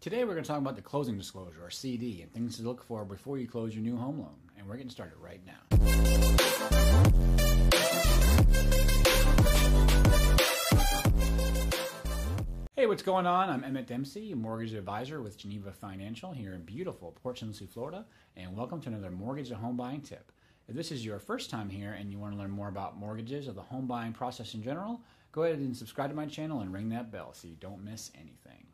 Today we're going to talk about the closing disclosure, or CD, and things to look for before you close your new home loan. And we're getting started right now. Hey, what's going on? I'm Emmett Dempsey, mortgage advisor with Geneva Financial here in beautiful Port St. Lucie, Florida, and welcome to another mortgage and home buying tip. If this is your first time here and you want to learn more about mortgages or the home buying process in general, go ahead and subscribe to my channel and ring that bell so you don't miss anything.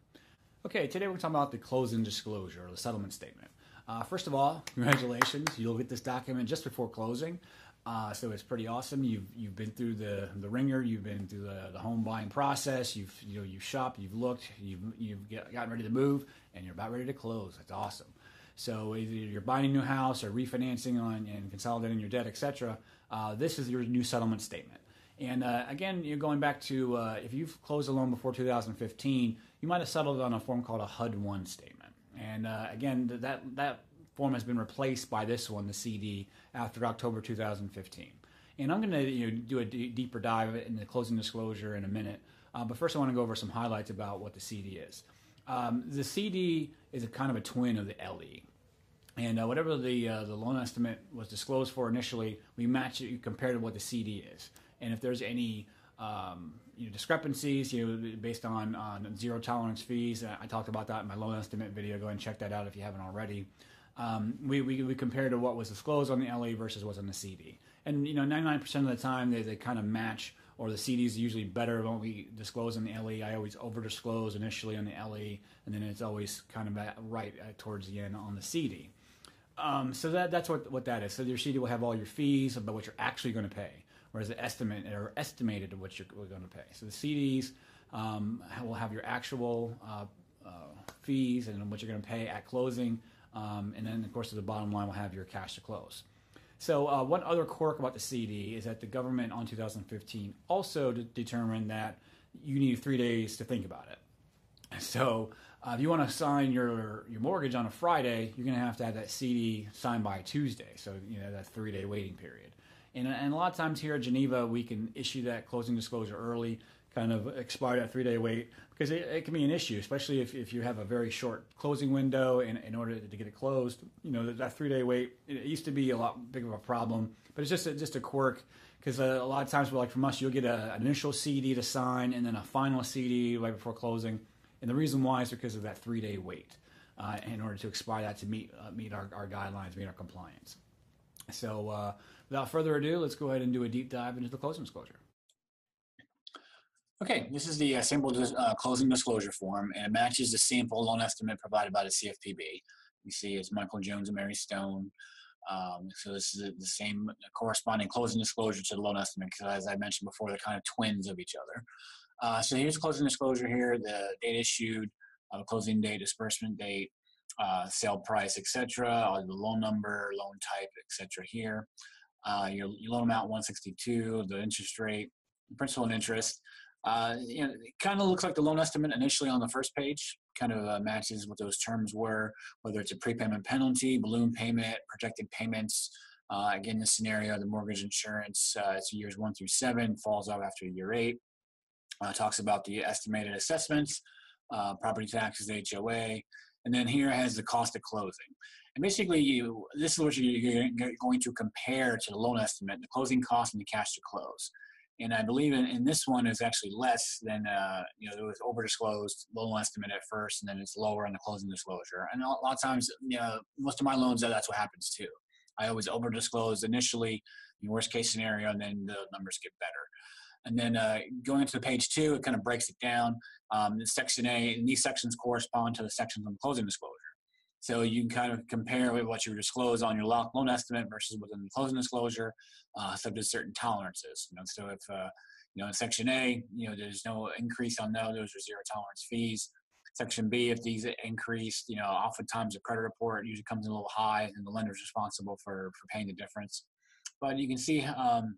Okay, today we're talking about the closing disclosure or the settlement statement. Uh, first of all, congratulations, you'll get this document just before closing. Uh, so it's pretty awesome. You've you've been through the the ringer. You've been through the, the home buying process. You've you know you've shopped. You've looked. You've you've get, gotten ready to move, and you're about ready to close. That's awesome. So either you're buying a new house or refinancing on and consolidating your debt, etc. Uh, this is your new settlement statement. And uh, again, you're going back to uh, if you've closed a loan before 2015, you might have settled on a form called a HUD one statement. And uh, again, that that form has been replaced by this one, the CD, after October 2015. And I'm going to you know, do a d- deeper dive in the closing disclosure in a minute. Uh, but first, I want to go over some highlights about what the CD is. Um, the CD is a kind of a twin of the LE. And uh, whatever the uh, the loan estimate was disclosed for initially, we match it compared to what the CD is. And if there's any um, you know, discrepancies, you know, based on, on zero tolerance fees, I talked about that in my loan estimate video. Go and check that out if you haven't already. Um, we, we, we compare to what was disclosed on the LE versus what's on the CD. And you know, 99% of the time they, they kind of match, or the CD is usually better when we disclose on the LE. I always over disclose initially on the LE, and then it's always kind of right towards the end on the CD. Um, so that that's what what that is. So your CD will have all your fees about what you're actually going to pay, whereas the estimate or estimated what you're going to pay. So the CDs um, will have your actual uh, uh, fees and what you're going to pay at closing, um, and then of course the bottom line will have your cash to close. So uh, one other quirk about the CD is that the government on 2015 also d- determined that you need three days to think about it. So uh, if you want to sign your your mortgage on a Friday, you're going to have to have that CD signed by Tuesday. So you know that three day waiting period. And, and a lot of times here at Geneva, we can issue that closing disclosure early, kind of expire that three day wait because it, it, can be an issue, especially if, if you have a very short closing window in, in order to get it closed. You know that, that three day wait it used to be a lot big of a problem, but it's just a, just a quirk because a, uh, a lot of times, like from us, you'll get a, an initial CD to sign and then a final CD right before closing and the reason why is because of that three day wait uh, in order to expire that to meet, uh, meet our, our guidelines, meet our compliance. So uh, without further ado, let's go ahead and do a deep dive into the closing disclosure. Okay, this is the uh, sample dis- uh, closing disclosure form, and it matches the sample loan estimate provided by the CFPB. You see, it's Michael Jones and Mary Stone. Um, so this is the same corresponding closing disclosure to the loan estimate, because as I mentioned before, they're kind of twins of each other. Uh, so here's closing disclosure here, the date issued, uh, closing date, disbursement date, uh, sale price, etc., the loan number, loan type, etc. here. Uh, your, your, loan amount 162, the interest rate, principal and interest. Uh, you know, it kind of looks like the loan estimate initially on the first page, kind of uh, matches what those terms were, whether it's a prepayment penalty, balloon payment, projected payments. again, the scenario, the mortgage insurance, it's years one through seven, falls off after year eight uh, talks about the estimated assessments, uh, property taxes, HOA, and then here has the cost of closing. And basically, you this is what you're going to compare to the loan estimate, the closing cost, and the cash to close. And I believe in, in this one is actually less than uh, you know it was over disclosed loan estimate at first, and then it's lower on the closing disclosure. And a lot of times, you know, most of my loans that's what happens too. I always over disclose initially, in worst case scenario, and then the numbers get better. And then uh, going the page two, it kind of breaks it down. Um, section A, and these sections correspond to the sections on closing disclosure. So you can kind of compare what you disclose on your loan estimate versus within the closing disclosure, uh, subject to certain tolerances. You know, so if uh, you know in section A, you know there's no increase on those; those are zero tolerance fees. Section B, if these increase, you know, oftentimes the credit report usually comes in a little high, and the lender is responsible for for paying the difference. But you can see um,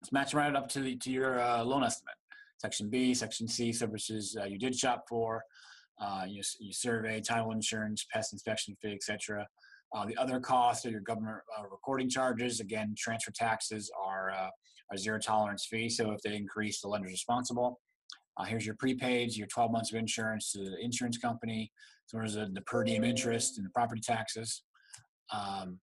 it's matching right up to, the, to your uh, loan estimate. Section B, Section C, services uh, you did shop for, uh, you, you survey, title insurance, pest inspection fee, etc. Uh, the other costs are your government uh, recording charges. Again, transfer taxes are, uh, are zero tolerance fee, so if they increase, the lender's responsible. Uh, here's your prepaids, your 12 months of insurance to the insurance company, as well as the, the per diem interest and the property taxes. Um,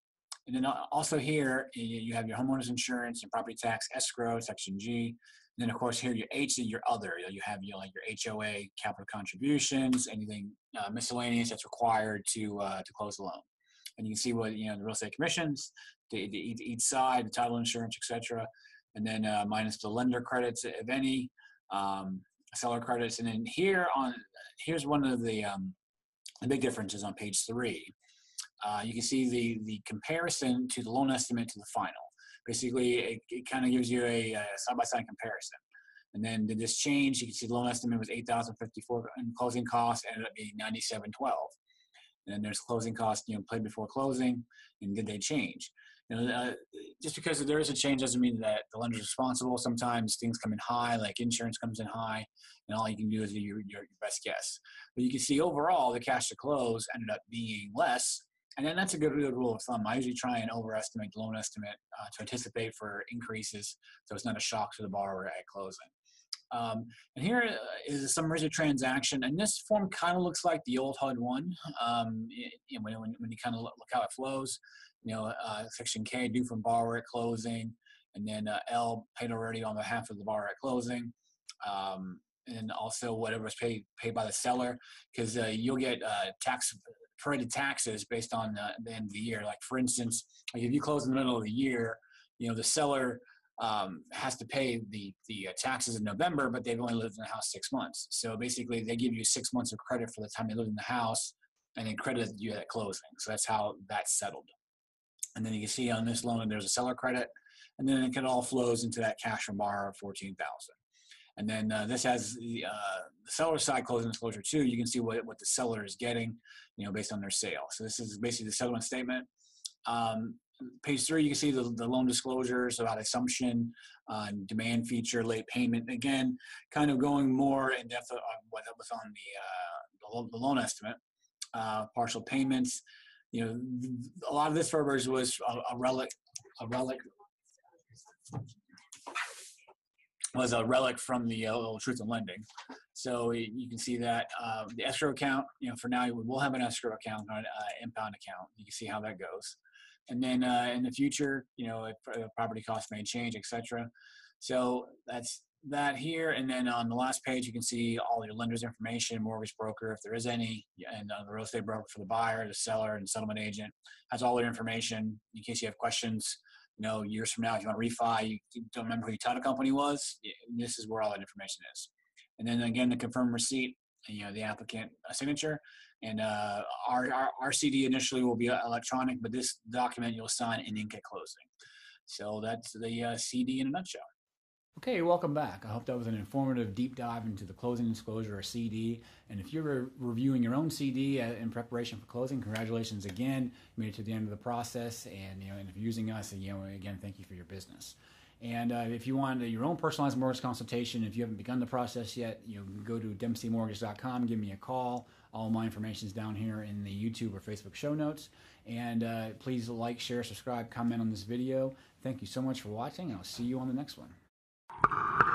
and then also here, you have your homeowner's insurance and property tax escrow, section G. And then of course here your H and your other. You have your like your HOA, capital contributions, anything uh, miscellaneous that's required to uh, to close the loan. And you can see what you know the real estate commissions, the, the each side, the title insurance, etc. And then uh, minus the lender credits, if any, um, seller credits. And then here on here's one of the um, the big differences on page three uh, you can see the, the comparison to the loan estimate to the final. Basically, it, it kind of gives you a, side-by-side comparison. And then did this change? You can see the loan estimate was 8,054 and closing costs ended up being 9712. And then there's closing costs, you know, paid before closing, and did they change? You know, uh, just because there is a change doesn't mean that the lender's responsible. Sometimes things come in high, like insurance comes in high, and all you can do is your, your, your best guess. But you can see overall the cash to close ended up being less and then that's a good, good rule of thumb. I usually try and overestimate the loan estimate uh, to anticipate for increases so it's not a shock to the borrower at closing. Um, and here uh, a summary of transaction, and this form kind of looks like the old HUD one. Um, it, when, when, when, you kind of look, look, how it flows, you know, uh, section K due from borrower at closing, and then uh, L paid already on behalf of the borrower at closing. Um, and also whatever was paid paid by the seller, because uh, you'll get uh, tax prorated taxes based on the, the, end of the year. Like for instance, like if you close in the middle of the year, you know the seller um, has to pay the the uh, taxes in November, but they've only lived in the house six months. So basically, they give you six months of credit for the time they lived in the house, and then credit you at closing. So that's how that's settled. And then you can see on this loan, there's a seller credit, and then it all flows into that cash from borrower of fourteen thousand. And then uh, this has the, uh, the seller side closing disclosure too. You can see what, what the seller is getting, you know, based on their sale. So this is basically the settlement statement. Um, page three, you can see the, the loan disclosures about assumption, uh, demand feature, late payment. Again, kind of going more in depth on what was on the, uh, the, loan estimate, uh, partial payments. You know, a lot of this verbiage was a, a relic, a relic was a relic from the uh, Truth in Lending. So you can see that uh, the escrow account, you know, for now we'll have an escrow account, an uh, impound account. You can see how that goes. And then uh, in the future, you know, if, uh, property costs may change, etc. So that's that here. And then on the last page, you can see all your lender's information, mortgage broker, if there is any, and uh, the real estate broker for the buyer, the seller, and settlement agent has all their information in case you have questions you know, years from now, if you want to refi, you don't remember who your title company was, this is where all that information is. And then again, the confirm receipt, you know, the applicant signature. And uh, our, our, our CD initially will be electronic, but this document you'll sign in ink at closing. So that's the uh, CD in a nutshell. Okay, welcome back. I hope that was an informative deep dive into the closing disclosure or CD. And if you're re- reviewing your own CD uh, in preparation for closing, congratulations again. You made it to the end of the process, and you know, and if you're using us, you know, again, thank you for your business. And uh, if you want your own personalized mortgage consultation, if you haven't begun the process yet, you go to dempseymortgage.com, give me a call. All my information is down here in the YouTube or Facebook show notes. And uh, please like, share, subscribe, comment on this video. Thank you so much for watching. and I'll see you on the next one you